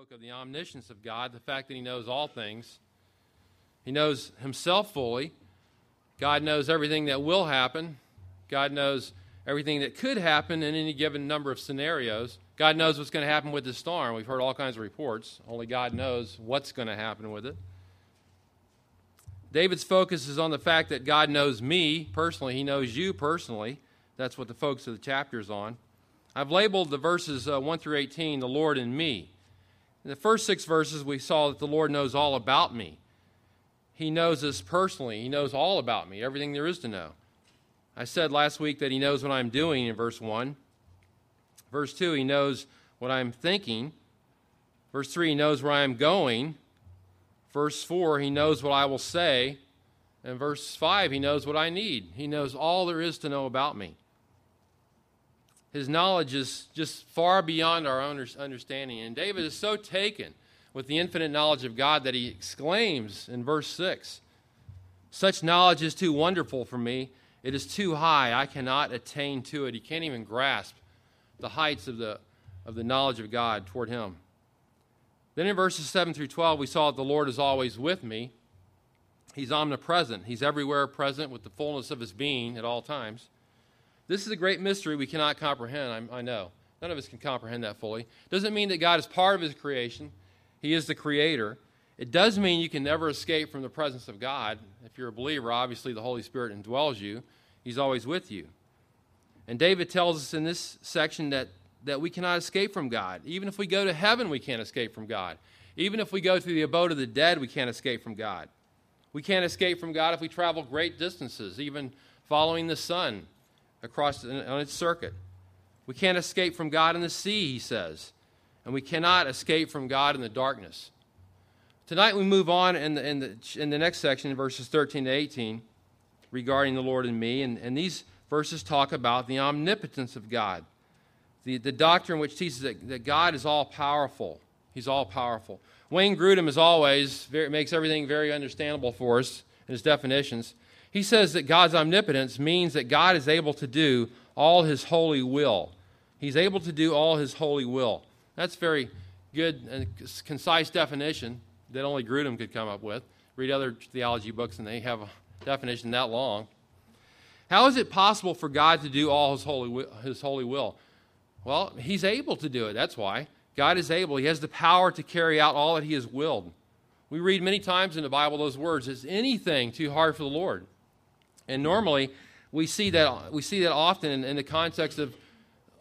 spoke of the omniscience of God, the fact that He knows all things. He knows Himself fully. God knows everything that will happen. God knows everything that could happen in any given number of scenarios. God knows what's going to happen with the storm. We've heard all kinds of reports. Only God knows what's going to happen with it. David's focus is on the fact that God knows me personally, He knows you personally. That's what the focus of the chapter is on. I've labeled the verses uh, 1 through 18, the Lord and me. In the first six verses, we saw that the Lord knows all about me. He knows us personally, He knows all about me, everything there is to know. I said last week that He knows what I'm doing in verse 1. Verse 2, He knows what I'm thinking. Verse 3, He knows where I'm going. Verse 4, He knows what I will say. And verse 5, He knows what I need. He knows all there is to know about me. His knowledge is just far beyond our own understanding. And David is so taken with the infinite knowledge of God that he exclaims in verse 6 Such knowledge is too wonderful for me. It is too high. I cannot attain to it. He can't even grasp the heights of the, of the knowledge of God toward him. Then in verses 7 through 12, we saw that the Lord is always with me. He's omnipresent, He's everywhere present with the fullness of His being at all times. This is a great mystery we cannot comprehend, I, I know. None of us can comprehend that fully. Doesn't mean that God is part of his creation, he is the creator. It does mean you can never escape from the presence of God. If you're a believer, obviously the Holy Spirit indwells you, he's always with you. And David tells us in this section that, that we cannot escape from God. Even if we go to heaven, we can't escape from God. Even if we go to the abode of the dead, we can't escape from God. We can't escape from God if we travel great distances, even following the sun across on its circuit. We can't escape from God in the sea, he says, and we cannot escape from God in the darkness. Tonight we move on in the, in the, in the next section, verses 13 to 18, regarding the Lord and me, and, and these verses talk about the omnipotence of God, the, the doctrine which teaches that, that God is all powerful. He's all powerful. Wayne Grudem, as always, very, makes everything very understandable for us in his definitions. He says that God's omnipotence means that God is able to do all his holy will. He's able to do all his holy will. That's very good and concise definition that only Grudem could come up with. Read other theology books and they have a definition that long. How is it possible for God to do all his holy, his holy will? Well, he's able to do it. That's why. God is able. He has the power to carry out all that he has willed. We read many times in the Bible those words Is anything too hard for the Lord? And normally, we see that, we see that often in, in the context of,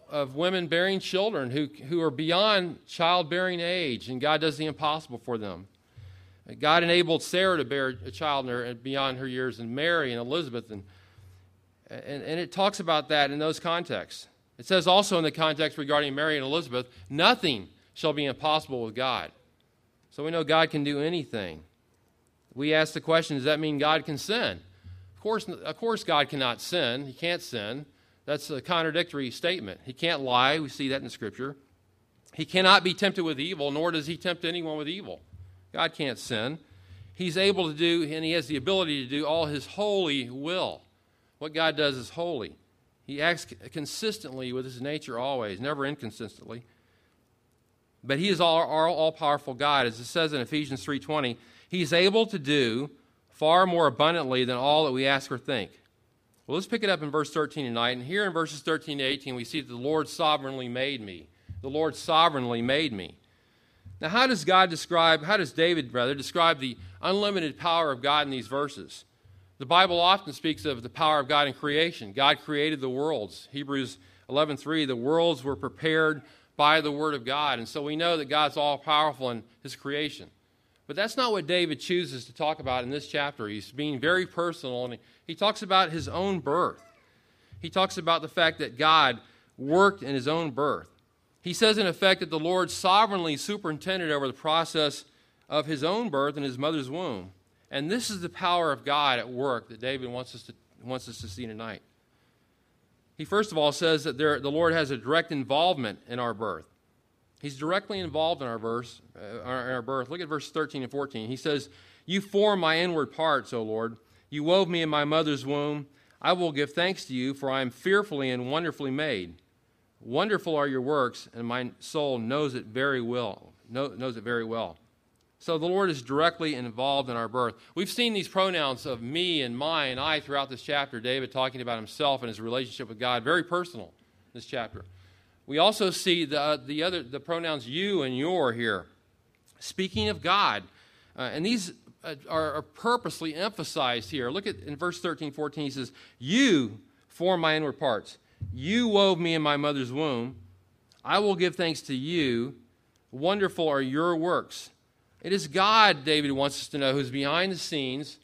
of women bearing children who, who are beyond childbearing age, and God does the impossible for them. God enabled Sarah to bear a child in her, beyond her years, and Mary and Elizabeth, and, and, and it talks about that in those contexts. It says also in the context regarding Mary and Elizabeth, nothing shall be impossible with God. So we know God can do anything. We ask the question does that mean God can sin? Of course, of course, God cannot sin. He can't sin. That's a contradictory statement. He can't lie. We see that in Scripture. He cannot be tempted with evil, nor does he tempt anyone with evil. God can't sin. He's able to do, and he has the ability to do all his holy will. What God does is holy. He acts consistently with his nature always, never inconsistently. But he is all, all, all powerful God. As it says in Ephesians 3.20, he's able to do far more abundantly than all that we ask or think. Well, let's pick it up in verse 13 tonight. And here in verses 13 to 18, we see that the Lord sovereignly made me. The Lord sovereignly made me. Now, how does God describe, how does David, rather, describe the unlimited power of God in these verses? The Bible often speaks of the power of God in creation. God created the worlds. Hebrews 11:3, the worlds were prepared by the word of God. And so we know that God's all powerful in his creation. But that's not what David chooses to talk about in this chapter. He's being very personal, and he talks about his own birth. He talks about the fact that God worked in his own birth. He says, in effect, that the Lord sovereignly superintended over the process of his own birth in his mother's womb. And this is the power of God at work that David wants us to, wants us to see tonight. He first of all says that there, the Lord has a direct involvement in our birth. He's directly involved in our verse, uh, our, birth. Look at verse 13 and 14. He says, You form my inward parts, O Lord. You wove me in my mother's womb. I will give thanks to you, for I am fearfully and wonderfully made. Wonderful are your works, and my soul knows it very well. knows it very well. So the Lord is directly involved in our birth. We've seen these pronouns of me and my and I throughout this chapter. David talking about himself and his relationship with God, very personal this chapter. We also see the, uh, the other the pronouns you and your here, speaking of God, uh, and these uh, are, are, purposely emphasized here. Look at in verse 13, 14. He says, "You form my inward parts. You wove me in my mother's womb. I will give thanks to you. Wonderful are your works." It is God, David wants us to know, who's behind the scenes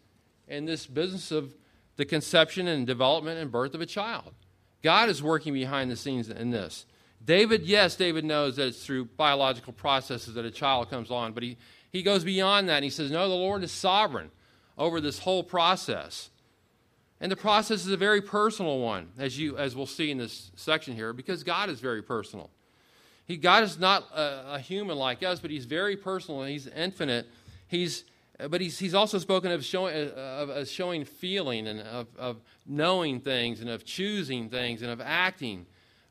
in this business of the conception and development and birth of a child. God is working behind the scenes in this. David, yes, David knows that it's through biological processes that a child comes on, but he, he goes beyond that and he says, No, the Lord is sovereign over this whole process. And the process is a very personal one, as, you, as we'll see in this section here, because God is very personal. He, God is not a, a human like us, but He's very personal and He's infinite. He's, but he's, he's also spoken of showing, of, of showing feeling and of, of knowing things and of choosing things and of acting.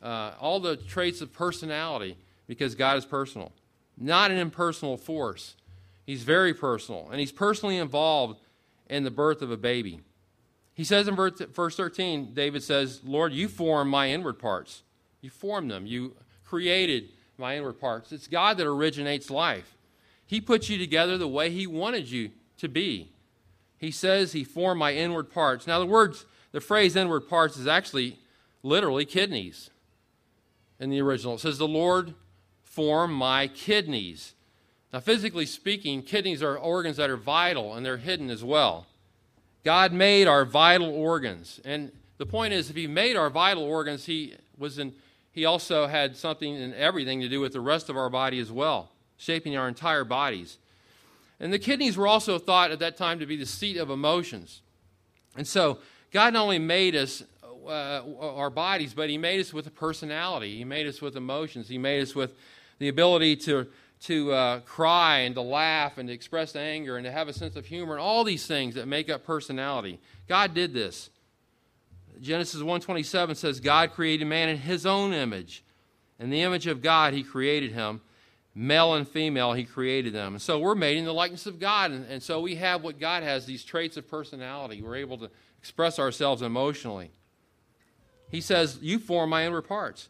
Uh, all the traits of personality because God is personal, not an impersonal force. He's very personal, and he's personally involved in the birth of a baby. He says in verse 13, David says, Lord, you form my inward parts. You formed them. You created my inward parts. It's God that originates life. He put you together the way He wanted you to be. He says He formed my inward parts. Now, the words, the phrase inward parts is actually literally kidneys in the original. It says, The Lord formed my kidneys. Now, physically speaking, kidneys are organs that are vital and they're hidden as well. God made our vital organs. And the point is, if He made our vital organs, He was in he also had something and everything to do with the rest of our body as well, shaping our entire bodies. And the kidneys were also thought at that time to be the seat of emotions. And so, God not only made us, uh, our bodies, but He made us with a personality. He made us with emotions. He made us with the ability to, to uh, cry and to laugh and to express anger and to have a sense of humor and all these things that make up personality. God did this. Genesis 1:27 says God created man in his own image. In the image of God he created him. Male and female he created them. And so we're made in the likeness of God and, and so we have what God has these traits of personality. We're able to express ourselves emotionally. He says, "You form my inward parts."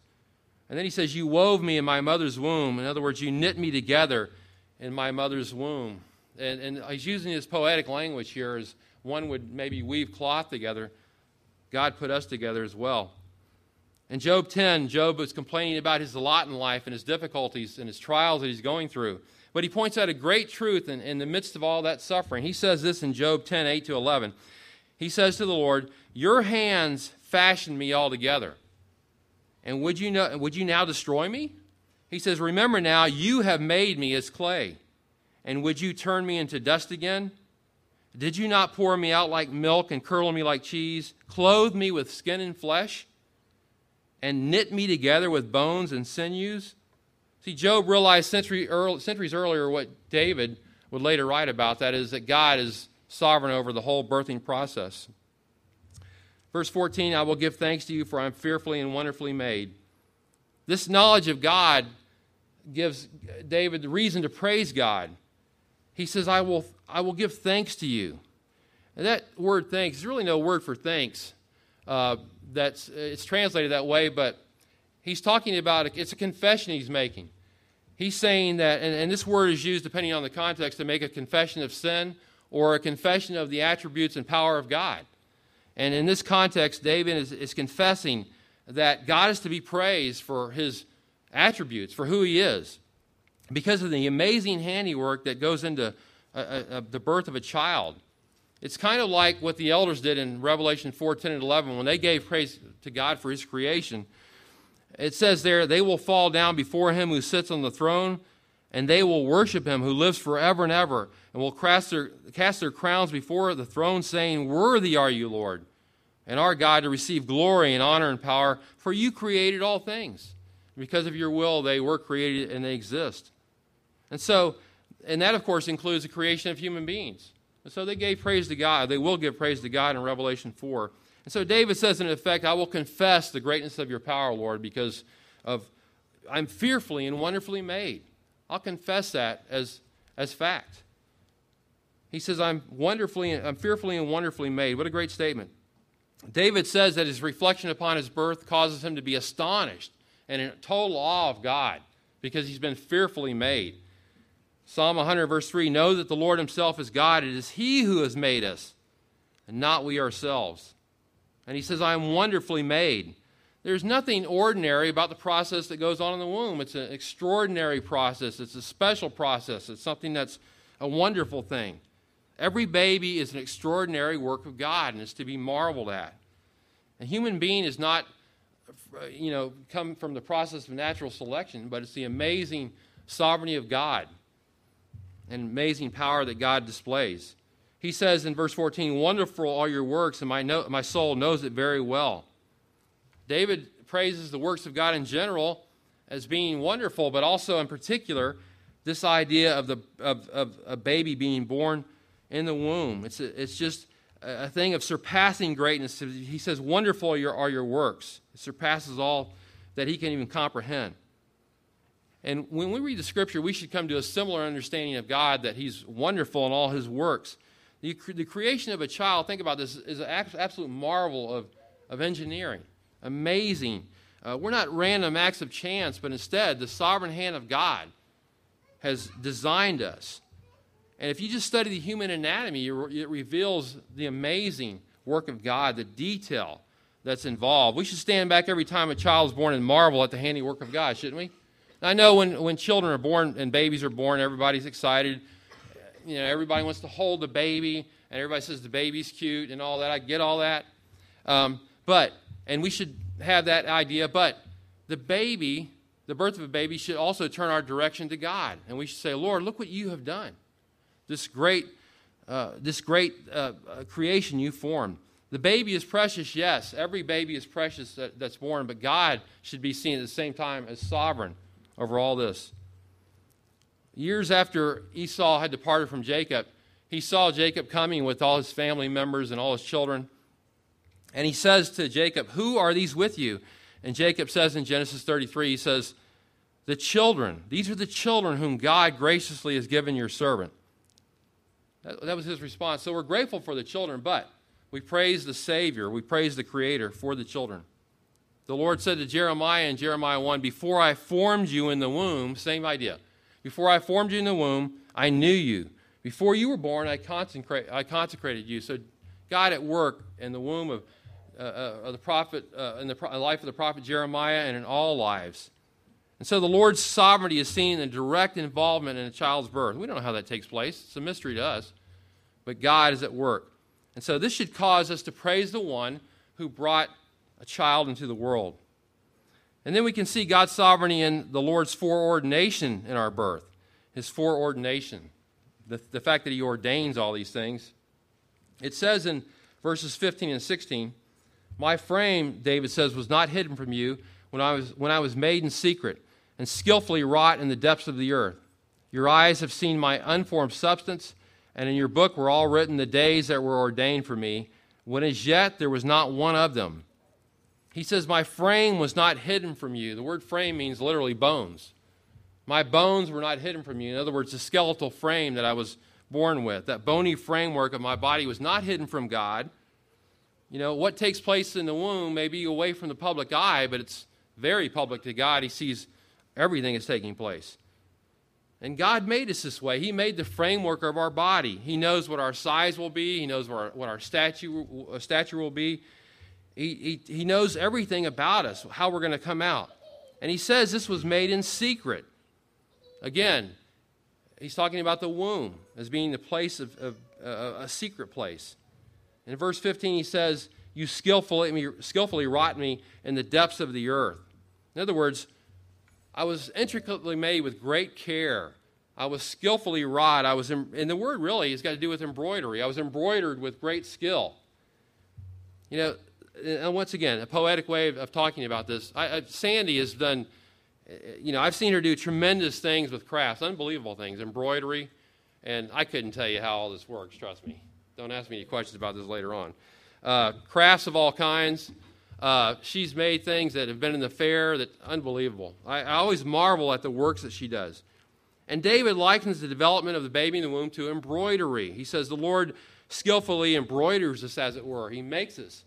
And then he says, "You wove me in my mother's womb." In other words, you knit me together in my mother's womb. And, and he's using this poetic language here as one would maybe weave cloth together. God put us together as well. In Job 10, Job was complaining about his lot in life and his difficulties and his trials that he's going through. But he points out a great truth in, in the midst of all that suffering. He says this in Job 10, 8 to 11. He says to the Lord, Your hands fashioned me altogether. And would you, know, would you now destroy me? He says, Remember now, you have made me as clay. And would you turn me into dust again? Did you not pour me out like milk and curdle me like cheese, clothe me with skin and flesh, and knit me together with bones and sinews? See, Job realized century early, centuries earlier what David would later write about that is that God is sovereign over the whole birthing process. Verse 14 I will give thanks to you, for I am fearfully and wonderfully made. This knowledge of God gives David the reason to praise God. He says, I will, I will give thanks to you. And that word thanks is really no word for thanks. Uh, that's, it's translated that way, but he's talking about it's a confession he's making. He's saying that, and, and this word is used depending on the context to make a confession of sin or a confession of the attributes and power of God. And in this context, David is, is confessing that God is to be praised for his attributes, for who he is because of the amazing handiwork that goes into uh, uh, uh, the birth of a child. It's kind of like what the elders did in Revelation 4 10 and 11 when they gave praise to God for his creation. It says there, they will fall down before him who sits on the throne, and they will worship him who lives forever and ever, and will cast their, cast their crowns before the throne, saying, Worthy are you, Lord, and our God, to receive glory and honor and power, for you created all things. Because of your will, they were created and they exist. And so, and that, of course, includes the creation of human beings. And so they gave praise to God. They will give praise to God in Revelation 4. And so David says, in effect, I will confess the greatness of your power, Lord, because of I'm fearfully and wonderfully made. I'll confess that as, as fact. He says, I'm wonderfully, I'm fearfully and wonderfully made. What a great statement. David says that his reflection upon his birth causes him to be astonished and in total awe of God because he's been fearfully made. Psalm 100, verse 3 Know that the Lord himself is God. It is he who has made us, and not we ourselves. And he says, I am wonderfully made. There's nothing ordinary about the process that goes on in the womb. It's an extraordinary process, it's a special process, it's something that's a wonderful thing. Every baby is an extraordinary work of God and is to be marveled at. A human being is not, you know, come from the process of natural selection, but it's the amazing sovereignty of God and amazing power that God displays. He says in verse 14, Wonderful are your works, and my, no, my soul knows it very well. David praises the works of God in general as being wonderful, but also in particular, this idea of, the, of, of a baby being born in the womb. It's, a, it's just a thing of surpassing greatness. He says, Wonderful are your, works. It surpasses all that he can even comprehend. And when we read the scripture, we should come to a similar understanding of God that he's wonderful in all his works. The, the creation of a child, think about this, is an absolute marvel of, of engineering. Amazing. Uh, we're not random acts of chance, but instead, the sovereign hand of God has designed us. And if you just study the human anatomy, it reveals the amazing work of God, the detail that's involved. We should stand back every time a child is born and marvel at the handiwork of God, shouldn't we? I know when, when children are born and babies are born, everybody's excited. You know, everybody wants to hold the baby, and everybody says the baby's cute and all that. I get all that. Um, but, and we should have that idea, but the baby, the birth of a baby, should also turn our direction to God. And we should say, Lord, look what you have done this great, uh, this great uh, uh, creation you formed. The baby is precious, yes. Every baby is precious that, that's born, but God should be seen at the same time as sovereign over all this. Years after Esau had departed from Jacob, he saw Jacob coming with all his family members and all his children. And he says to Jacob, Who are these with you? And Jacob says in Genesis 33, he says, The children. These are the children whom God graciously has given your servant. That, that was his response. So we're grateful for the children, but we praise the Savior, we praise the Creator for the children. The Lord said to Jeremiah in Jeremiah 1 Before I formed you in the womb, same idea. Before I formed you in the womb, I knew you. Before you were born, I, consecrate, I consecrated you. So, God at work in the womb of, uh, uh, of the prophet, uh, in the pro- life of the prophet Jeremiah, and in all lives. And so the Lord's sovereignty is seen in the direct involvement in a child's birth. We don't know how that takes place, it's a mystery to us. But God is at work. And so this should cause us to praise the one who brought a child into the world. And then we can see God's sovereignty in the Lord's foreordination in our birth, his foreordination, the, the fact that he ordains all these things. It says in verses 15 and 16, My frame, David says, was not hidden from you when I was, when I was made in secret and skillfully wrought in the depths of the earth. Your eyes have seen my unformed substance, and in your book were all written the days that were ordained for me, when as yet there was not one of them. He says, My frame was not hidden from you. The word frame means literally bones. My bones were not hidden from you. In other words, the skeletal frame that I was born with, that bony framework of my body was not hidden from God. You know, what takes place in the womb may be away from the public eye, but it's very public to God. He sees everything that's taking place. And God made us this way. He made the framework of our body. He knows what our size will be, He knows what our, what our stature, uh, stature will be. He, he, he knows everything about us, how we're going to come out. And He says this was made in secret. Again, He's talking about the womb as being the place of, of uh, a secret place. In verse 15, He says, You skillfully, skillfully wrought me in the depths of the earth. In other words, I was intricately made with great care. I was skillfully wrought. I was, in, and the word really has got to do with embroidery. I was embroidered with great skill. You know, and once again, a poetic way of, of talking about this. I, I, Sandy has done, you know, I've seen her do tremendous things with crafts, unbelievable things, embroidery, and I couldn't tell you how all this works, trust me. Don't ask me any questions about this later on. Uh, crafts of all kinds. Uh, she's made things that have been in the fair that unbelievable. I, I, always marvel at the works that she does. And David likens the development of the baby in the womb to embroidery. He says, The Lord skillfully embroiders us, as it were. He makes us.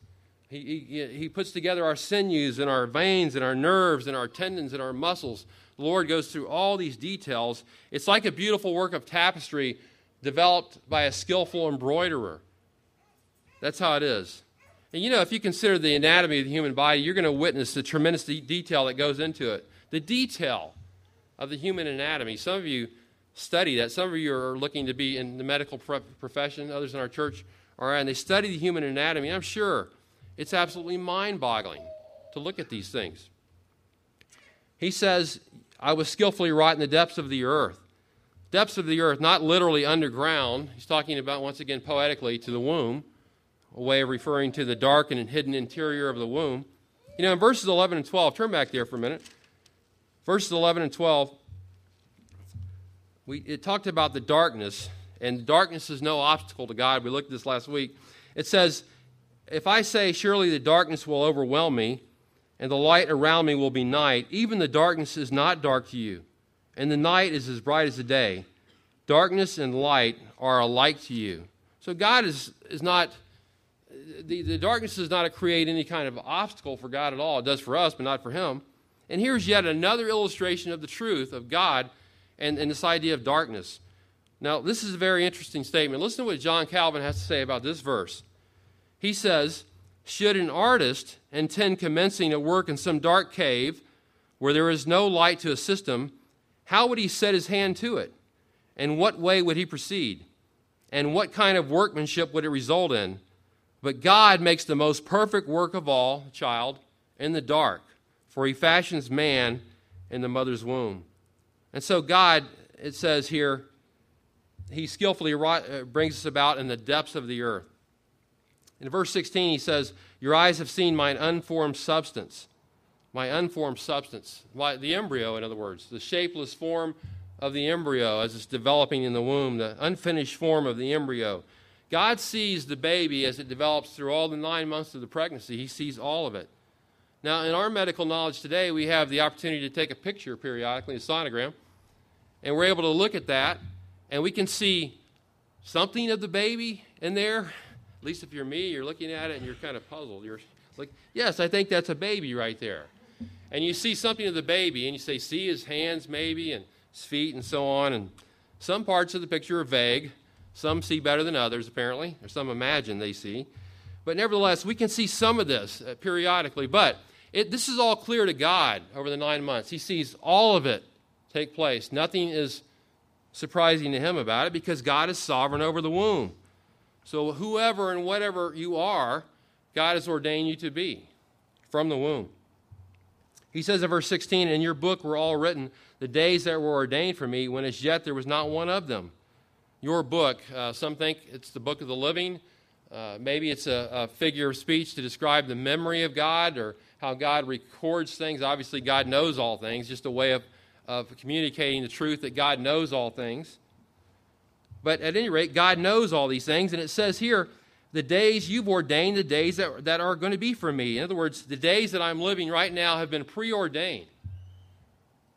He, he, he puts together our sinews and our veins and our nerves and our tendons and our muscles. The Lord goes through all these details. It's like a beautiful work of tapestry developed by a skillful embroiderer. That's how it is. And you know, if you consider the anatomy of the human body, you're going to witness the tremendous de- detail that goes into it. The detail of the human anatomy. Some of you study that. Some of you are looking to be in the medical profession. Others in our church are, and they study the human anatomy. I'm sure it's absolutely mind boggling to look at these things. He says, I was skillfully wrought in the depths of the earth. Depths of the earth, not literally underground. He's talking about, once again, poetically, to the womb, a way of referring to the dark and hidden interior of the womb. You know, in verses 11 and 12, turn back there for a minute. Verses 11 and 12, we, it talked about the darkness, and darkness is no obstacle to God. We looked at this last week. It says, If I say, Surely the darkness will overwhelm me, and the light around me will be night, even the darkness is not dark to you, and the night is as bright as the day. Darkness and light are alike to you. So God is, is not, the, the darkness does not create any kind of obstacle for God at all. It does for us, but not for Him. And here's yet another illustration of the truth of God and, and this idea of darkness. Now, this is a very interesting statement. Listen to what John Calvin has to say about this verse. He says, Should an artist intend commencing a work in some dark cave where there is no light to assist him, how would he set his hand to it? And what way would he proceed? And what kind of workmanship would it result in? But God makes the most perfect work of all, child, in the dark for he fashions man in the mother's womb. And so, God, it says here, he skillfully uh, brings us about in the depths of the earth. In verse 16, he says, Your eyes have seen mine unformed substance. My unformed substance. the embryo, in other words, the shapeless form of the embryo as it's developing in the womb, the unfinished form of the embryo. God sees the baby as it develops through all the nine months of the pregnancy. He sees all of it. Now, in our medical knowledge today, we have the opportunity to take a picture periodically, a sonogram, and we're able to look at that, and we can see something of the baby in there. At least if you're me, you're looking at it and you're kind of puzzled. You're like, yes, I think that's a baby right there. And you see something of the baby, and you say, see his hands maybe, and his feet, and so on. And some parts of the picture are vague. Some see better than others, apparently, or some imagine they see. But nevertheless, we can see some of this uh, periodically. But it, this is all clear to God over the nine months. He sees all of it take place. Nothing is surprising to him about it because God is sovereign over the womb. So, whoever and whatever you are, God has ordained you to be from the womb. He says in verse 16, In your book were all written the days that were ordained for me, when as yet there was not one of them. Your book, uh, some think it's the book of the living. Uh, maybe it's a, a, figure of speech to describe the memory of God or how God records things. Obviously, God knows all things, just a way of, of communicating the truth that God knows all things. But at any rate, God knows all these things, and it says here, the days you've ordained, the days that, that are going to be for me. In other words, the days that I'm living right now have been preordained.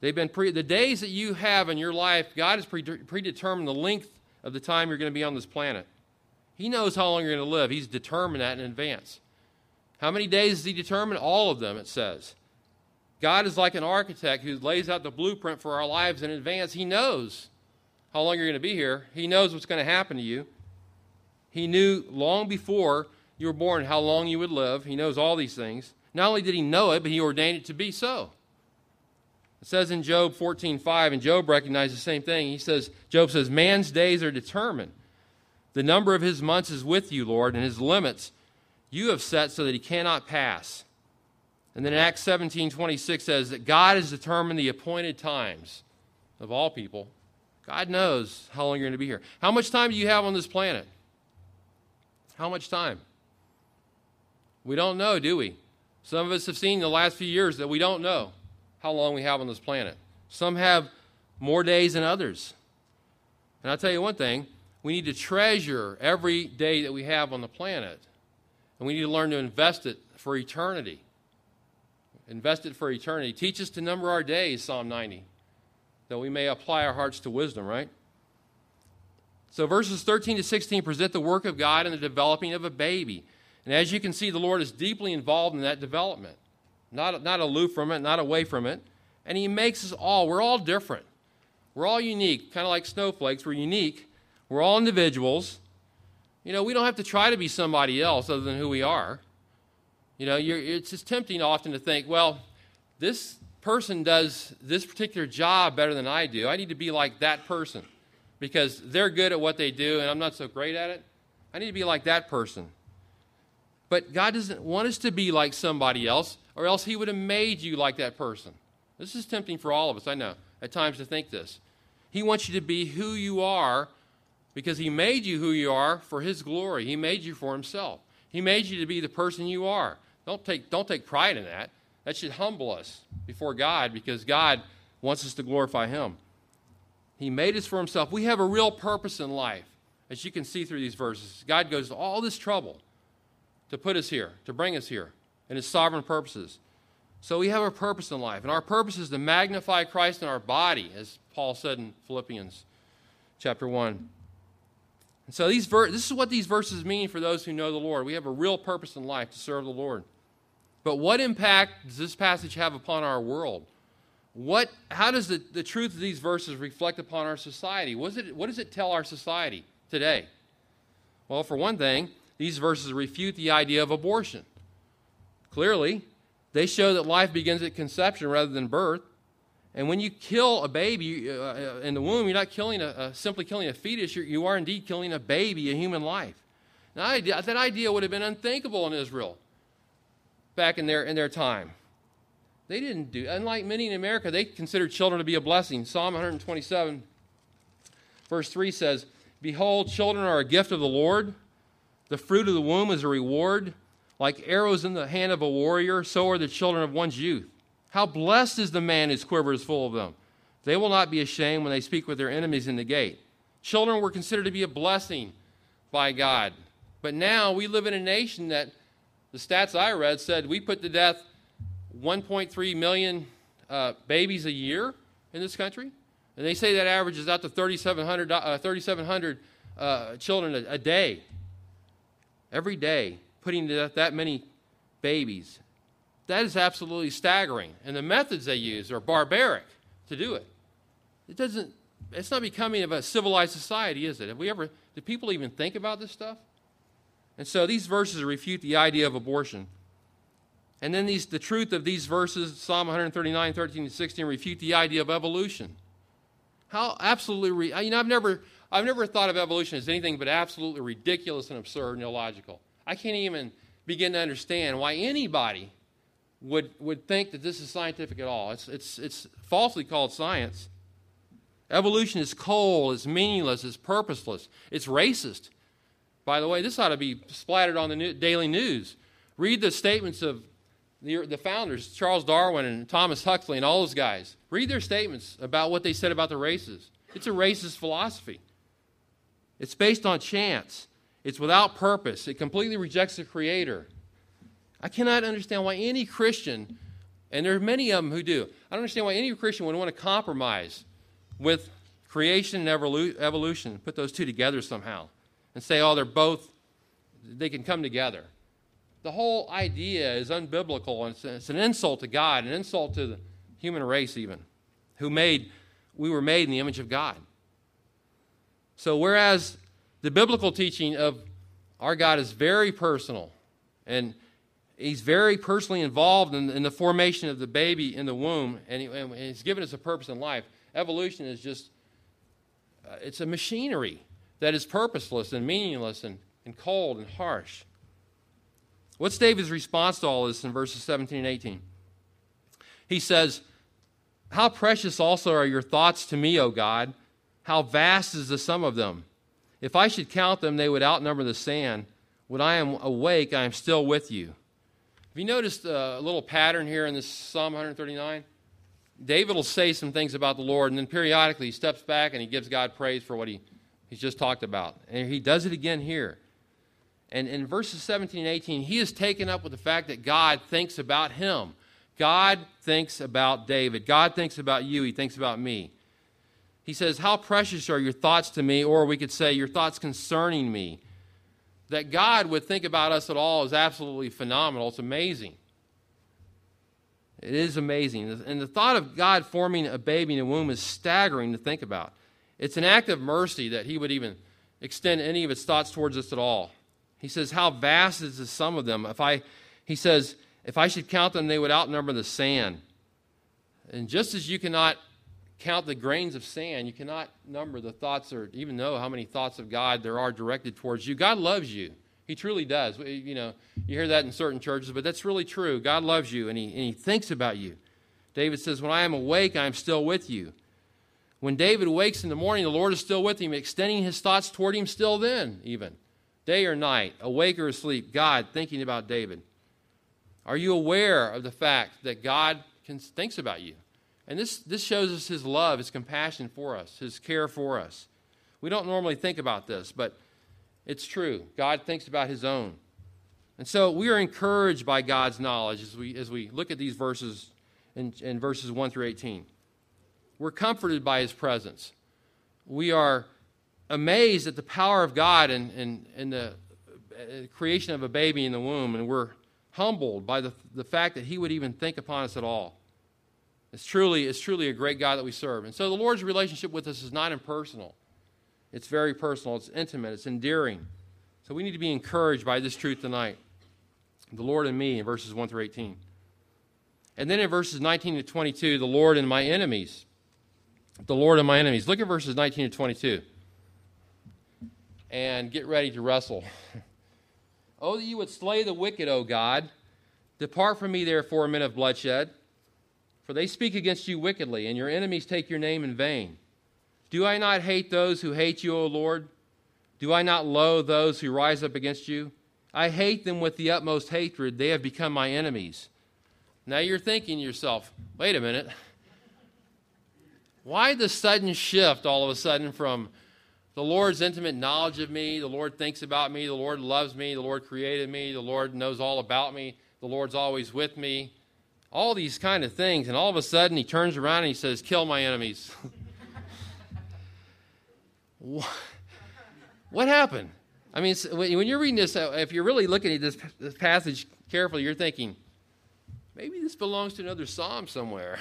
They've been pre, the days that you have in your life, God has predetermined the length of the time you're going to be on this planet. He knows how long you're going to live. He's determined that in advance. How many days does he determine? All of them, it says. God is like an architect who lays out the blueprint for our lives in advance. He knows how long you're going to be here, He knows what's going to happen to you. He knew long before you were born how long you would live. He knows all these things. Not only did He know it, but He ordained it to be so. It says in Job 14:5, and Job recognized the same thing. He says, Job says, Man's days are determined the number of his months is with you, Lord, and his limits you have set so that he cannot pass. And then in Acts 17 26 says that God has determined the appointed times of all people. God knows how long you're going to be here. How much time do you have on this planet? How much time? We don't know, do we? Some of us have seen the last few years that we don't know how long we have on this planet. Some have more days than others. And I'll tell you one thing we need to treasure every day that we have on the planet. And we need to learn to invest it for eternity. Invest it for eternity. Teach us to number our days, Psalm 90. that we may apply our hearts to wisdom, right? So verses 13 to 16 present the work of God in the developing of a baby. And as you can see, the Lord is deeply involved in that development, not, not aloof from it, not away from it. And He makes us all, we're all different. We're all unique, kind of like snowflakes. We're unique. We're all individuals. You know, we don't have to try to be somebody else other than who we are. You know, it's just tempting often to think, well, this person does this particular job better than I do. I need to be like that person because they're good at what they do and I'm not so great at it. I need to be like that person. But God doesn't want us to be like somebody else, or else He would have made you like that person. This is tempting for all of us, I know, at times to think this. He wants you to be who you are because He made you who you are for His glory. He made you for Himself. He made you to be the person you are. Don't take, don't take pride in that. That should humble us before God because God wants us to glorify Him. He made us for Himself. We have a real purpose in life, as you can see through these verses. God goes to all this trouble to put us here, to bring us here, in His sovereign purposes. So we have a purpose in life, and our purpose is to magnify Christ in our body, as Paul said in Philippians chapter 1. And so these ver- this is what these verses mean for those who know the Lord. We have a real purpose in life to serve the Lord. But what impact does this passage have upon our world? What, how does the, the truth of these verses reflect upon our society? What, it, what does it tell our society today? Well, for one thing, these verses refute the idea of abortion. Clearly, they show that life begins at conception rather than birth. And when you kill a baby uh, uh in the womb, you're not killing a, uh, simply killing a fetus, you're, you are indeed killing a baby, a human life. Now, that idea would have been unthinkable in Israel back in their, in their time. They didn't do, unlike many in America, they considered children to be a blessing. Psalm 127, verse 3 says, Behold, children are a gift of the Lord. The fruit of the womb is a reward. Like arrows in the hand of a warrior, so are the children of one's youth. How blessed is the man whose quiver is full of them. They will not be ashamed when they speak with their enemies in the gate. Children were considered to be a blessing by God. But now we live in a nation that the stats I read said we put to death 1.3 million uh, babies a year in this country. And they say that averages out to 3,700, uh, 3, uh, children a, a day every day, putting death that many babies. That is absolutely staggering. And the methods they use are barbaric to do it. It doesn't, it's not becoming of a civilized society, is it? Have we ever, do people even think about this stuff? And so these verses refute the idea of abortion. And then these, the truth of these verses, Psalm 139, 13, and 16, refute the idea of evolution. How absolutely, re- you know, I've never, I've never thought of evolution as anything but absolutely ridiculous and absurd and illogical. I can't even begin to understand why anybody would, would think that this is scientific at all. It's, it's, it's falsely called science. Evolution is cold, it's meaningless, it's purposeless, it's racist. By the way, this ought to be splattered on the new, daily news. Read the statements of the, the founders, Charles Darwin and Thomas Huxley and all those guys. Read their statements about what they said about the races. It's a racist philosophy. It's based on chance. It's without purpose. It completely rejects the Creator. I cannot understand why any Christian, and there are many of them who do, I don't understand why any Christian would want to compromise with creation and evolution, put those two together somehow, and say, oh, they're both, they can come together. The whole idea is unbiblical, and it's, it's an insult to God, an insult to the human race, even, who made, we were made in the image of God. So, whereas the biblical teaching of our God is very personal and he's very personally involved in, in the formation of the baby in the womb and, he, and, he's given us a purpose in life, evolution is just, uh, it's a machinery that is purposeless and meaningless and, and cold and harsh. What's David's response to all this in verses 17 and 18? He says, How precious also are your thoughts to me, O God. How vast is the sum of them? If I should count them, they would outnumber the sand. When I am awake, I am still with you. Have you noticed a little pattern here in this Psalm 139? David will say some things about the Lord, and then periodically he steps back and he gives God praise for what he, he's just talked about. And he does it again here. And in verses 17 and 18, he is taken up with the fact that God thinks about him. God thinks about David. God thinks about you. He thinks about me. He says, How precious are your thoughts to me? Or we could say, Your thoughts concerning me. That God would think about us at all is absolutely phenomenal. It's amazing. It is amazing. And the thought of God forming a baby in a womb is staggering to think about. It's an act of mercy that He would even extend any of His thoughts towards us at all. He says, How vast is the sum of them? If I, he says, if I should count them, they would outnumber the sand. And just as you cannot count the grains of sand, you cannot number the thoughts or even know how many thoughts of God there are directed towards you. God loves you. He truly does. You know, you hear that in certain churches, but that's really true. God loves you and he, and he thinks about you. David says, When I am awake, I am still with you. When David wakes in the morning, the Lord is still with him, extending his thoughts toward him still then, even. Day or night, awake or asleep, God thinking about David. Are you aware of the fact that God can, thinks about you? And this, this shows us his love, his compassion for us, his care for us. We don't normally think about this, but it's true. God thinks about his own. And so we are encouraged by God's knowledge as we, as we look at these verses in, in verses 1 through 18. We're comforted by his presence. We are amazed at the power of God and, and, and the uh, creation of a baby in the womb, and we're humbled by the, the fact that he would even think upon us at all. It's truly, it's truly a great God that we serve. And so the Lord's relationship with us is not impersonal. It's very personal, it's intimate, it's endearing. So we need to be encouraged by this truth tonight. The Lord and me in verses 1 through 18. And then in verses 19 to 22, the Lord and my enemies. The Lord and my enemies. Look at verses 19 to 22. And get ready to wrestle. oh, that you would slay the wicked, O God. Depart from me, therefore, men of bloodshed. For they speak against you wickedly, and your enemies take your name in vain. Do I not hate those who hate you, O Lord? Do I not loathe those who rise up against you? I hate them with the utmost hatred. They have become my enemies. Now you're thinking to yourself, wait a minute. Why the sudden shift all of a sudden from the Lord's intimate knowledge of me, the Lord thinks about me, the Lord loves me, the Lord created me, the Lord knows all about me, the Lord's always with me, all these kind of things. And all of a sudden, he turns around and he says, Kill my enemies. what happened? I mean, when you're reading this, uh, if you're really looking at this, this passage carefully, you're thinking, maybe this belongs to another psalm somewhere.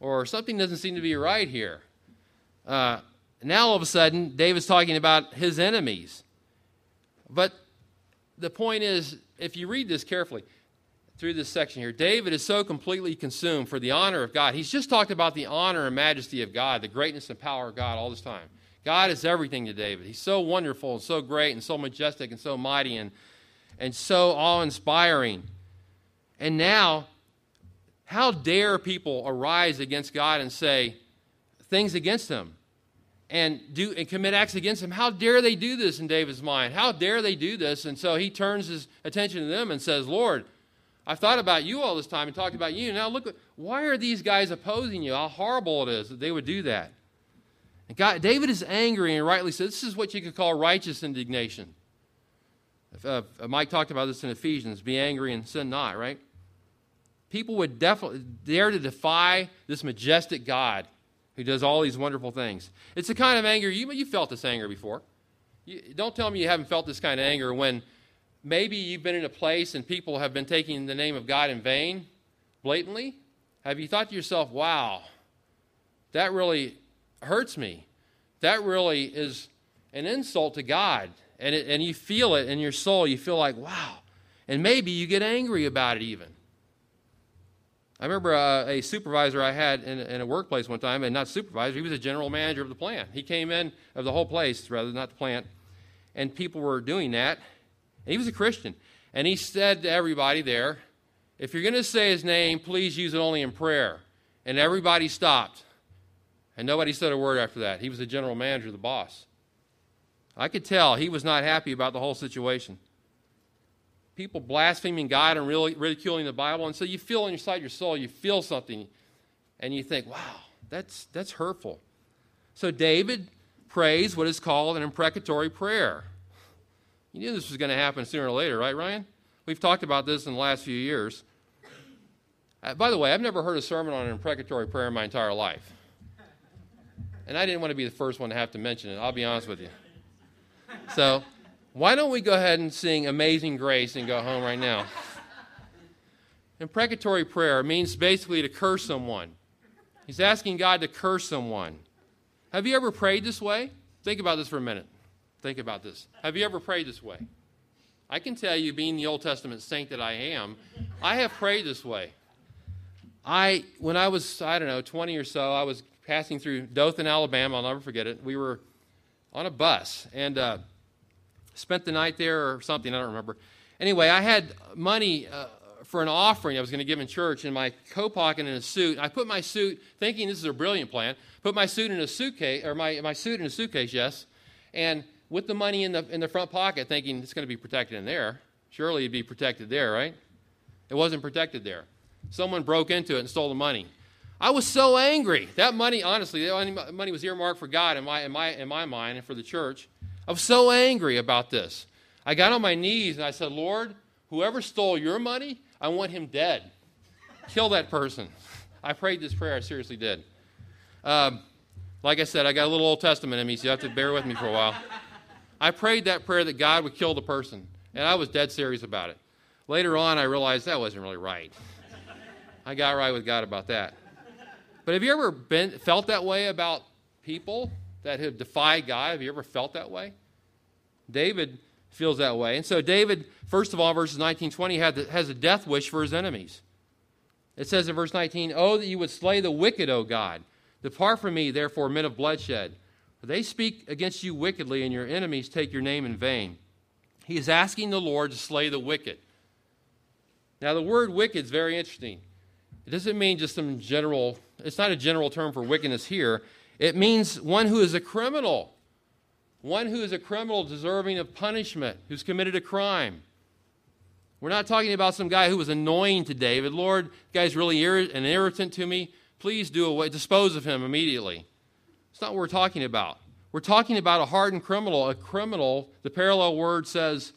or something doesn't seem to be right here. Uh, now, all of a sudden, David's talking about his enemies. But the point is, if you read this carefully, through this section here. David is so completely consumed for the honor of God. He's just talked about the honor and majesty of God, the greatness and power of God all this time. God is everything to David. He's so wonderful and so great and so majestic and so mighty and, and so awe inspiring. And now, how dare people arise against God and say things against him? And do and commit acts against him. How dare they do this in David's mind? How dare they do this? And so he turns his attention to them and says, Lord, I've thought about you all this time and talked about you. Now look, why are these guys opposing you? How horrible it is that they would do that. And God, David is angry and rightly says this is what you could call righteous indignation. Uh, Mike talked about this in Ephesians be angry and sin not, right? People would definitely dare to defy this majestic God who does all these wonderful things. It's the kind of anger you, you felt this anger before. You, don't tell me you haven't felt this kind of anger when maybe you've been in a place and people have been taking the name of God in vain, blatantly. Have you thought to yourself, wow, that really hurts me? That really is an insult to God. And, it, and you feel it in your soul. You feel like, wow. And maybe you get angry about it even. I remember uh, a supervisor I had in, in, a workplace one time, and not supervisor, he was a general manager of the plant. He came in of the whole place, rather, than not the plant, and people were doing that. And he was a Christian. And he said to everybody there, if you're going to say his name, please use it only in prayer. And everybody stopped. And nobody said a word after that. He was the general manager, the boss. I could tell he was not happy about the whole situation. People blaspheming God and really ridiculing the Bible. And so you feel inside your soul, you feel something, and you think, wow, that's, that's hurtful. So David prays what is called an imprecatory prayer. You knew this was going to happen sooner or later, right, Ryan? We've talked about this in the last few years. Uh, by the way, I've never heard a sermon on an imprecatory prayer in my entire life. And I didn't want to be the first one to have to mention it, I'll be honest with you. So, why don't we go ahead and sing Amazing Grace and go home right now? Imprecatory prayer means basically to curse someone. He's asking God to curse someone. Have you ever prayed this way? Think about this for a minute. Think about this. Have you ever prayed this way? I can tell you, being the Old Testament saint that I am, I have prayed this way. I, when I was, I don't know, 20 or so, I was passing through Dothan, Alabama. I'll never forget it. We were on a bus and uh, spent the night there or something. I don't remember. Anyway, I had money uh, for an offering I was going to give in church in my coat pocket in a suit. I put my suit, thinking this is a brilliant plan, put my suit in a suitcase, or my, my suit in a suitcase, yes, and with the money in the, in the front pocket, thinking it's going to be protected in there. Surely it'd be protected there, right? It wasn't protected there. Someone broke into it and stole the money. I was so angry. That money, honestly, that money was earmarked for God in my, in, my, in my mind and for the church. I was so angry about this. I got on my knees and I said, Lord, whoever stole your money, I want him dead. Kill that person. I prayed this prayer. I seriously did. Um, like I said, I got a little Old Testament in me, so you have to bear with me for a while. I prayed that prayer that God would kill the person, and I was dead serious about it. Later on, I realized that wasn't really right. I got right with God about that. But have you ever been, felt that way about people that have defied God? Have you ever felt that way? David feels that way. And so David, first of all, verses 19 20, has a death wish for his enemies. It says in verse 19, Oh, that you would slay the wicked, O God. Depart from me, therefore, men of bloodshed. They speak against you wickedly, and your enemies take your name in vain. He is asking the Lord to slay the wicked. Now, the word wicked is very interesting. It doesn't mean just some general, it's not a general term for wickedness here. It means one who is a criminal, one who is a criminal deserving of punishment, who's committed a crime. We're not talking about some guy who was annoying to David. Lord, guy's really an irritant to me. Please do away, dispose of him immediately. It's not what we're talking about. We're talking about a hardened criminal. A criminal, the parallel word says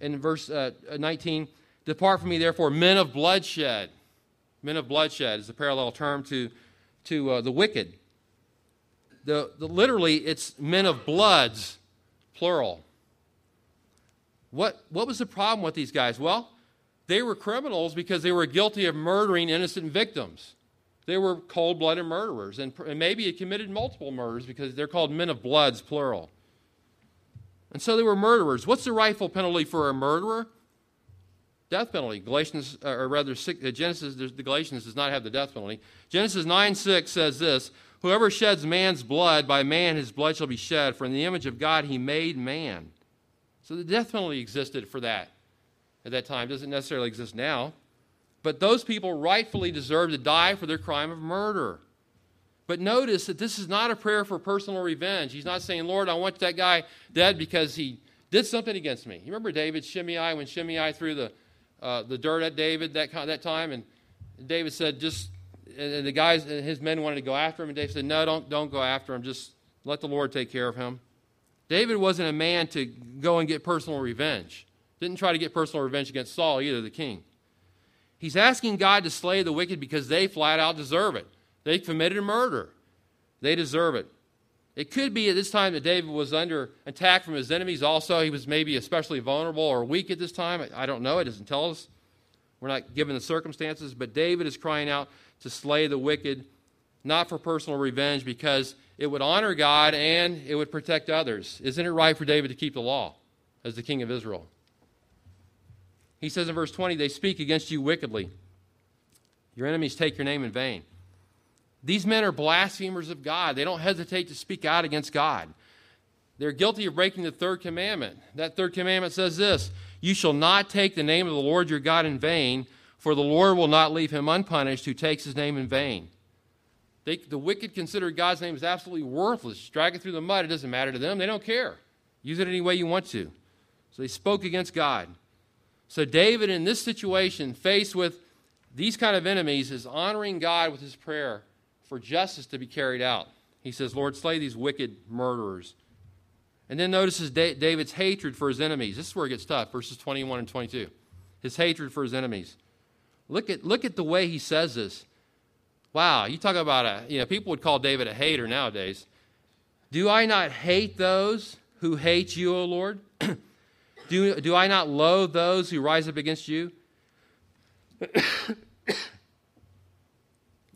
in verse uh, 19, Depart from me, therefore, men of bloodshed. Men of bloodshed is the parallel term to, to uh, the wicked. The, the, literally, it's men of bloods, plural. What, what was the problem with these guys? Well, they were criminals because they were guilty of murdering innocent victims. They were cold blooded murderers, and, and maybe had committed multiple murders because they're called men of bloods, plural. And so they were murderers. What's the rightful penalty for a murderer? Death penalty. Galatians, uh, or rather, uh, Genesis, the Galatians does not have the death penalty. Genesis 9 6 says this Whoever sheds man's blood, by man his blood shall be shed, for in the image of God he made man. So the death penalty existed for that at that time. It doesn't necessarily exist now. But those people rightfully deserve to die for their crime of murder. But notice that this is not a prayer for personal revenge. He's not saying, Lord, I want that guy dead because he did something against me. You remember David Shimei when Shimei threw the, uh, the dirt at David that, that time? And David said, just, and the guys, and his men wanted to go after him. And David said, no, don't, don't go after him. Just let the Lord take care of him. David wasn't a man to go and get personal revenge. Didn't try to get personal revenge against Saul either, the king. He's asking God to slay the wicked because they flat out deserve it. They committed a murder. They deserve it. It could be at this time that David was under attack from his enemies also. He was maybe especially vulnerable or weak at this time. I don't know. It doesn't tell us. We're not given the circumstances. But David is crying out to slay the wicked, not for personal revenge, because it would honor God and it would protect others. Isn't it right for David to keep the law as the king of Israel? He says in verse 20, They speak against you wickedly. Your enemies take your name in vain. These men are blasphemers of God. They don't hesitate to speak out against God. They're guilty of breaking the third commandment. That third commandment says this You shall not take the name of the Lord your God in vain, for the Lord will not leave him unpunished who takes his name in vain. They, the wicked consider God's name is absolutely worthless. Drag it through the mud. It doesn't matter to them. They don't care. Use it any way you want to. So they spoke against God. So, David, in this situation, faced with these kind of enemies, is honoring God with his prayer for justice to be carried out. He says, Lord, slay these wicked murderers. And then notices David's hatred for his enemies. This is where it gets tough, verses 21 and 22. His hatred for his enemies. Look at, look at the way he says this. Wow, you talk about a, you know, people would call David a hater nowadays. Do I not hate those who hate you, O Lord? do, do I not loathe those who rise up against you?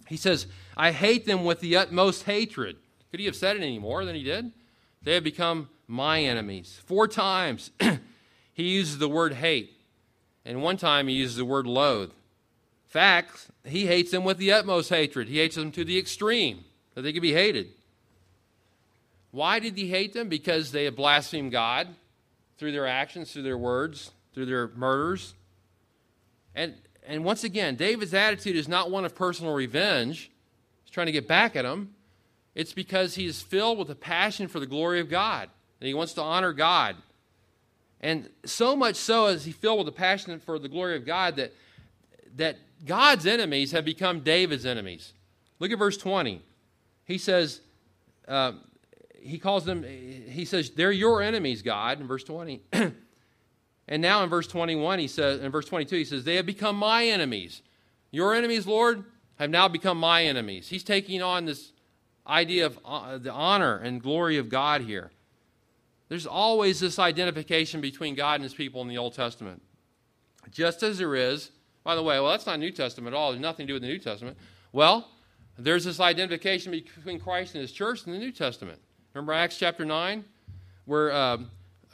he says, I hate them with the utmost hatred. Could he have said it any more than he did? They have become my enemies. Four times he uses the word hate, and one time he uses the word loathe. Fact, he hates them with the utmost hatred. He hates them to the extreme that they could be hated. Why did he hate them? Because they have blasphemed God through their actions, through their words, through their murders. And, and once again, David's attitude is not one of personal revenge. He's trying to get back at them. It's because he is filled with a passion for the glory of God, and he wants to honor God. And so much so is he filled with a passion for the glory of God that, that God's enemies have become David's enemies. Look at verse 20. He says, uh, he calls them, he says, they're your enemies, God, in verse 20. and now in verse 21, he says, in verse 22, he says, they have become my enemies. Your enemies, Lord, have now become my enemies. He's taking on this idea of uh, the honor and glory of God here. There's always this identification between God and his people in the Old Testament. Just as there is, by the way, well, that's not New Testament at all. There's nothing to do with the New Testament. Well, there's this identification between Christ and his church in the New Testament. Remember Acts chapter 9, where um,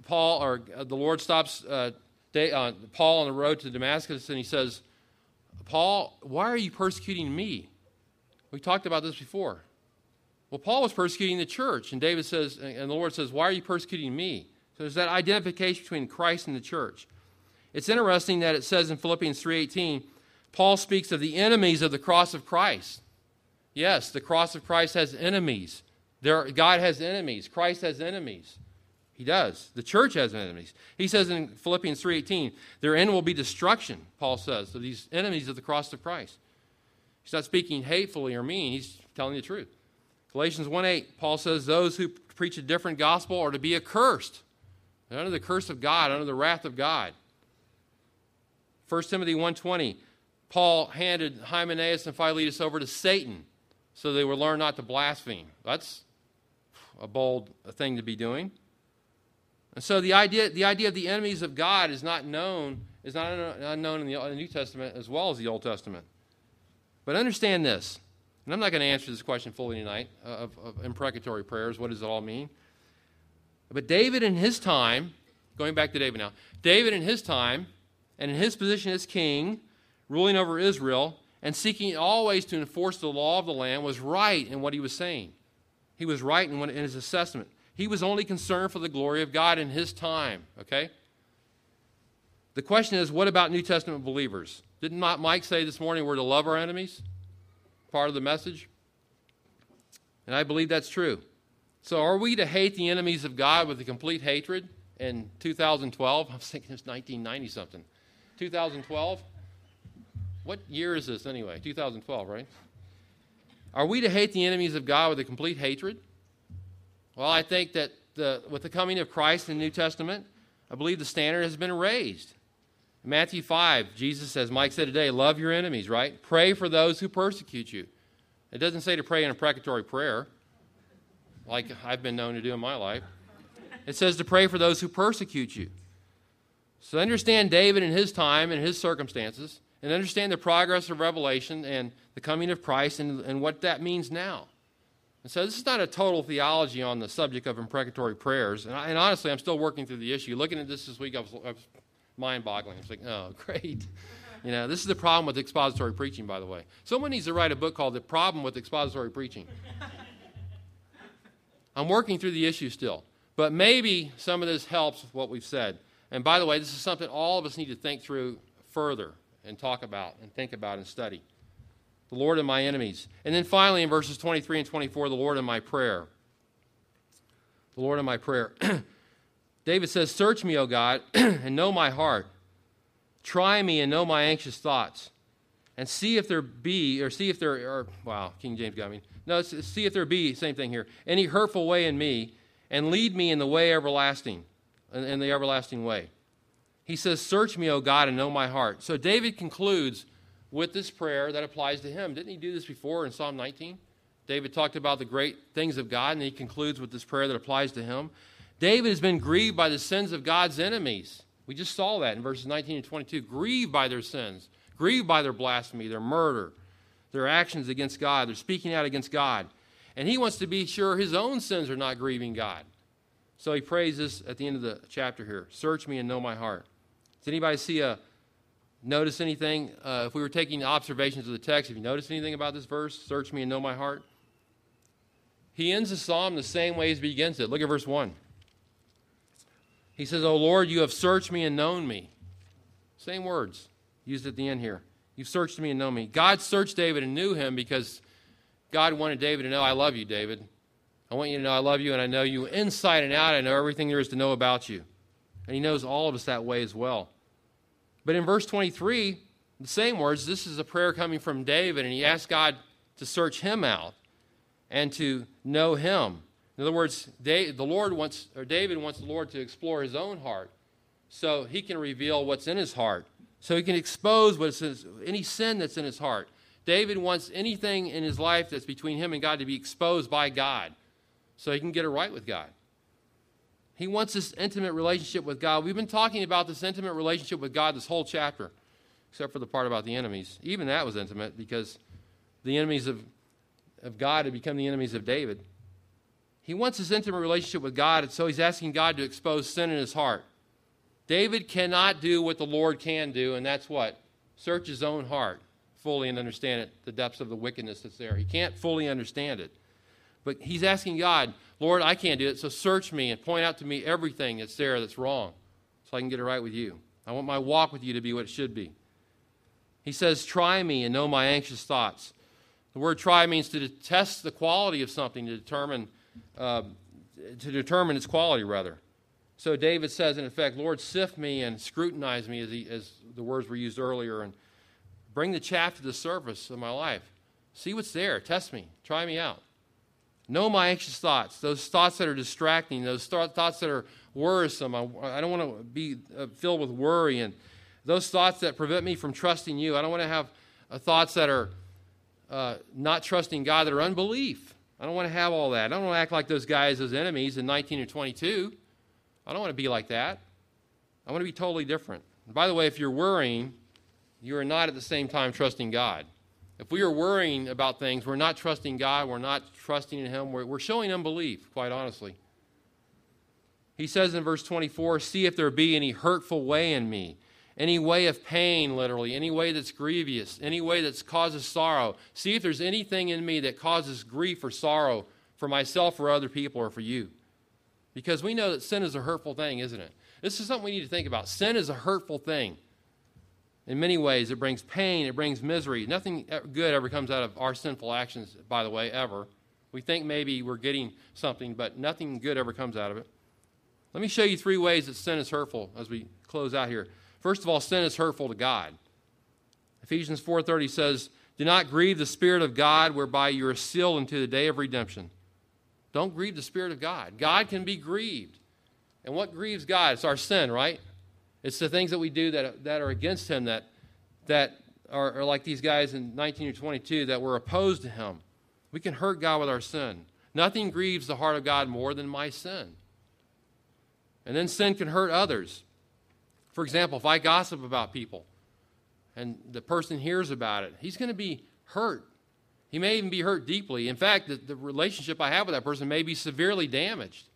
Paul or uh, the Lord stops uh, day, uh, Paul on the road to Damascus and he says, Paul, why are you persecuting me? We talked about this before. Well, Paul was persecuting the church, and David says, and the Lord says, Why are you persecuting me? So there's that identification between Christ and the church. It's interesting that it says in Philippians 3:18, Paul speaks of the enemies of the cross of Christ. Yes, the cross of Christ has enemies. There, God has enemies. Christ has enemies. He does. The church has enemies. He says in Philippians 3:18, their end will be destruction, Paul says, to these enemies of the cross of Christ. He's not speaking hatefully or mean, he's telling the truth. Galatians 1:8, Paul says those who preach a different gospel are to be accursed. Under the curse of God, under the wrath of God. 1 Timothy 1:20, Paul handed Hymenaeus and Philetus over to Satan so they would learn not to blaspheme. That's a bold thing to be doing. And so the idea, the idea of the enemies of God is not known, is not unknown in the New Testament as well as the Old Testament. But understand this, and I'm not going to answer this question fully tonight of, of imprecatory prayers. What does it all mean? But David in his time, going back to David now, David in his time, and in his position as king, ruling over Israel, and seeking always to enforce the law of the land, was right in what he was saying. He was right in, his assessment. He was only concerned for the glory of God in his time, okay? The question is, what about New Testament believers? Didn't Mike say this morning we're to love our enemies? Part of the message? And I believe that's true. So, are we to hate the enemies of God with a complete hatred in 2012? I was thinking it's 1990 something. 2012? What year is this anyway? 2012, right? Are we to hate the enemies of God with a complete hatred? Well, I think that the, with the coming of Christ in the New Testament, I believe the standard has been raised. In Matthew 5, Jesus, says, Mike said today, love your enemies, right? Pray for those who persecute you. It doesn't say to pray an imprecatory prayer, like I've been known to do in my life. It says to pray for those who persecute you. So understand David in his time and his circumstances, and understand the progress of Revelation and the coming of Christ and, and what that means now. And so this is not a total theology on the subject of imprecatory prayers. And, I, and honestly, I'm still working through the issue. Looking at this this week, I was, was mind-boggling. I was like, oh, great. You know, this is the problem with expository preaching, by the way. Someone needs to write a book called The Problem with Expository Preaching. I'm working through the issue still. But maybe some of this helps with what we've said. And by the way, this is something all of us need to think through further and talk about and think about and study the Lord and my enemies. And then finally, in verses 23 and 24, the Lord and my prayer. The Lord and my prayer. David says, Search me, O God, and know my heart. Try me and know my anxious thoughts. And see if there be, or see if there are, wow, King James got me. No, see if there be, same thing here, any hurtful way in me, and lead me in the way everlasting, in the everlasting way. He says, Search me, O God, and know my heart. So David concludes with this prayer that applies to him. Didn't he do this before in Psalm 19? David talked about the great things of God, and he concludes with this prayer that applies to him. David has been grieved by the sins of God's enemies. We just saw that in verses 19 and 22. Grieved by their sins, grieved by their blasphemy, their murder, their actions against God, their speaking out against God. And he wants to be sure his own sins are not grieving God. So he prays this at the end of the chapter here Search me and know my heart. Does anybody see a notice anything? Uh, if we were taking observations of the text, if you notice anything about this verse, search me and know my heart. He ends the psalm the same way as he begins it. Look at verse 1. He says, O Lord, you have searched me and known me. Same words used at the end here. You've searched me and known me. God searched David and knew him because God wanted David to know, I love you, David. I want you to know I love you and I know you inside and out. I know everything there is to know about you. And he knows all of us that way as well. But in verse 23, the same words, this is a prayer coming from David, and he asked God to search him out and to know him. In other words, the Lord wants, or David wants the Lord to explore his own heart so he can reveal what's in his heart, so he can expose what's any sin that's in his heart. David wants anything in his life that's between him and God to be exposed by God so he can get it right with God. He wants this intimate relationship with God. We've been talking about this intimate relationship with God this whole chapter, except for the part about the enemies. Even that was intimate because the enemies of, of God had become the enemies of David. He wants this intimate relationship with God, and so he's asking God to expose sin in his heart. David cannot do what the Lord can do, and that's what? Search his own heart fully and understand it, the depths of the wickedness that's there. He can't fully understand it. But he's asking God, Lord, I can't do it, so search me and point out to me everything that's there that's wrong so I can get it right with you. I want my walk with you to be what it should be. He says, Try me and know my anxious thoughts. The word try means to test the quality of something, to determine, uh, to determine its quality, rather. So David says, in effect, Lord, sift me and scrutinize me, as, he, as the words were used earlier, and bring the chaff to the surface of my life. See what's there. Test me. Try me out. Know my anxious thoughts, those thoughts that are distracting, those th- thoughts that are worrisome. I, I don't want to be uh, filled with worry and those thoughts that prevent me from trusting you. I don't want to have uh, thoughts that are uh, not trusting God, that are unbelief. I don't want to have all that. I don't want to act like those guys, those enemies in 19 or 22. I don't want to be like that. I want to be totally different. And by the way, if you're worrying, you are not at the same time trusting God. If we are worrying about things, we're not trusting God, we're not trusting in Him, we're, we're showing unbelief, quite honestly. He says in verse 24, See if there be any hurtful way in me, any way of pain, literally, any way that's grievous, any way that causes sorrow. See if there's anything in me that causes grief or sorrow for myself or other people or for you. Because we know that sin is a hurtful thing, isn't it? This is something we need to think about. Sin is a hurtful thing. In many ways, it brings pain, it brings misery. Nothing good ever comes out of our sinful actions, by the way, ever. We think maybe we're getting something, but nothing good ever comes out of it. Let me show you three ways that sin is hurtful as we close out here. First of all, sin is hurtful to God. Ephesians 4:30 says, "Do not grieve the spirit of God whereby you are sealed unto the day of redemption." Don't grieve the spirit of God. God can be grieved. And what grieves God? It's our sin, right? It's the things that we do that, that are against him that, that are, are like these guys in 19 or 22 that were opposed to him. We can hurt God with our sin. Nothing grieves the heart of God more than my sin. And then sin can hurt others. For example, if I gossip about people and the person hears about it, he's going to be hurt. He may even be hurt deeply. In fact, the, the relationship I have with that person may be severely damaged.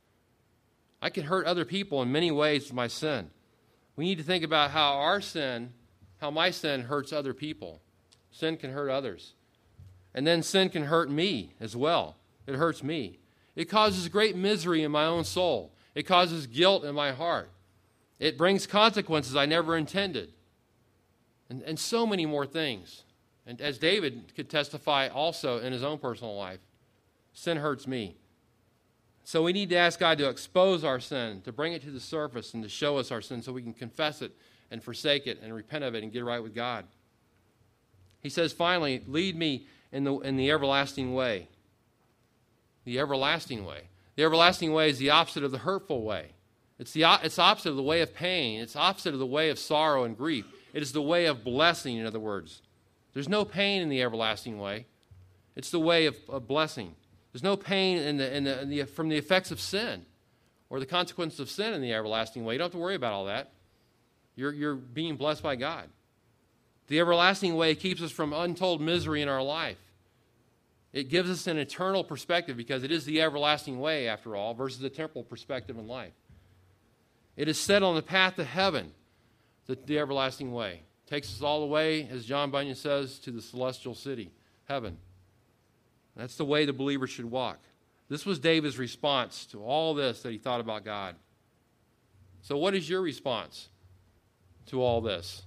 I can hurt other people in many ways with my sin. We need to think about how our sin, how my sin hurts other people. Sin can hurt others. And then sin can hurt me as well. It hurts me. It causes great misery in my own soul. It causes guilt in my heart. It brings consequences I never intended. And, and so many more things. And as David could testify also in his own personal life, sin hurts me. So we need to ask God to expose our sin, to bring it to the surface, and to show us our sin so we can confess it and forsake it and repent of it and get right with God. He says, finally, lead me in the, in the everlasting way. The everlasting way. The everlasting way is the opposite of the hurtful way. It's the it's opposite of the way of pain. It's opposite of the way of sorrow and grief. It is the way of blessing, in other words. There's no pain in the everlasting way. It's the way of, of blessing. There's no pain in the, in the, in the, from the effects of sin or the consequences of sin in the everlasting way. You don't have to worry about all that. You're, you're being blessed by God. The everlasting way keeps us from untold misery in our life. It gives us an eternal perspective because it is the everlasting way, after all, versus the temporal perspective in life. It is set on the path to heaven, the, the everlasting way. Takes us all the way, as John Bunyan says, to the celestial city, heaven. That's the way the believer should walk. This was David's response to all this that he thought about God. So, what is your response to all this?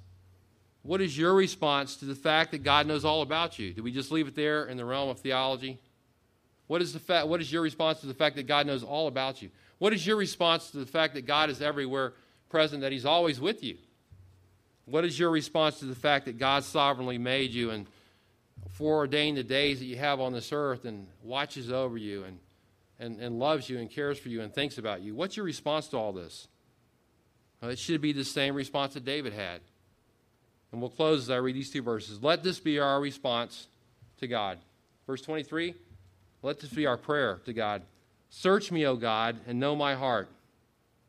What is your response to the fact that God knows all about you? Do we just leave it there in the realm of theology? What is, the fa- what is your response to the fact that God knows all about you? What is your response to the fact that God is everywhere present, that He's always with you? What is your response to the fact that God sovereignly made you and foreordained the days that you have on this earth and watches over you and, and, and loves you and cares for you and thinks about you? What's your response to all this? Well, it should be the same response that David had. And we'll close as I read these two verses. Let this be our response to God. Verse 23 let this be our prayer to God. Search me, O God, and know my heart.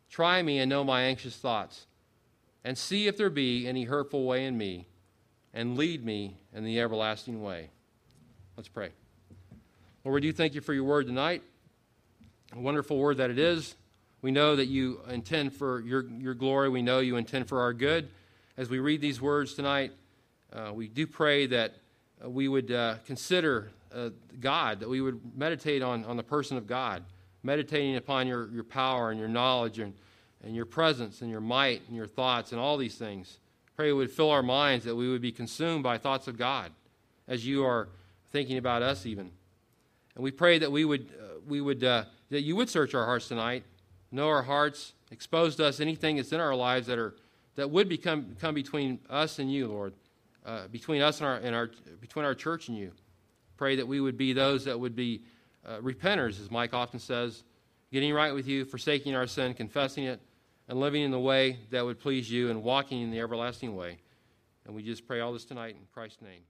Try me and know my anxious thoughts. And see if there be any hurtful way in me, and lead me in the everlasting way. Let's pray. Lord, we do thank you for your word tonight. A wonderful word that it is. We know that you intend for your, your glory. We know you intend for our good as we read these words tonight, uh, we do pray that we would uh, consider uh, God, that we would meditate on, on the person of God, meditating upon your, your power and your knowledge and, and your presence and your might and your thoughts and all these things. Pray it would fill our minds, that we would be consumed by thoughts of God as you are thinking about us, even. And we pray that we would, uh, we would uh, that you would search our hearts tonight, know our hearts, expose to us anything that's in our lives that are that would become come between us and you, Lord, uh, between us and our, and our between our church and you. Pray that we would be those that would be uh, repenters, as Mike often says, getting right with you, forsaking our sin, confessing it, and living in the way that would please you and walking in the everlasting way. And we just pray all this tonight in Christ's name.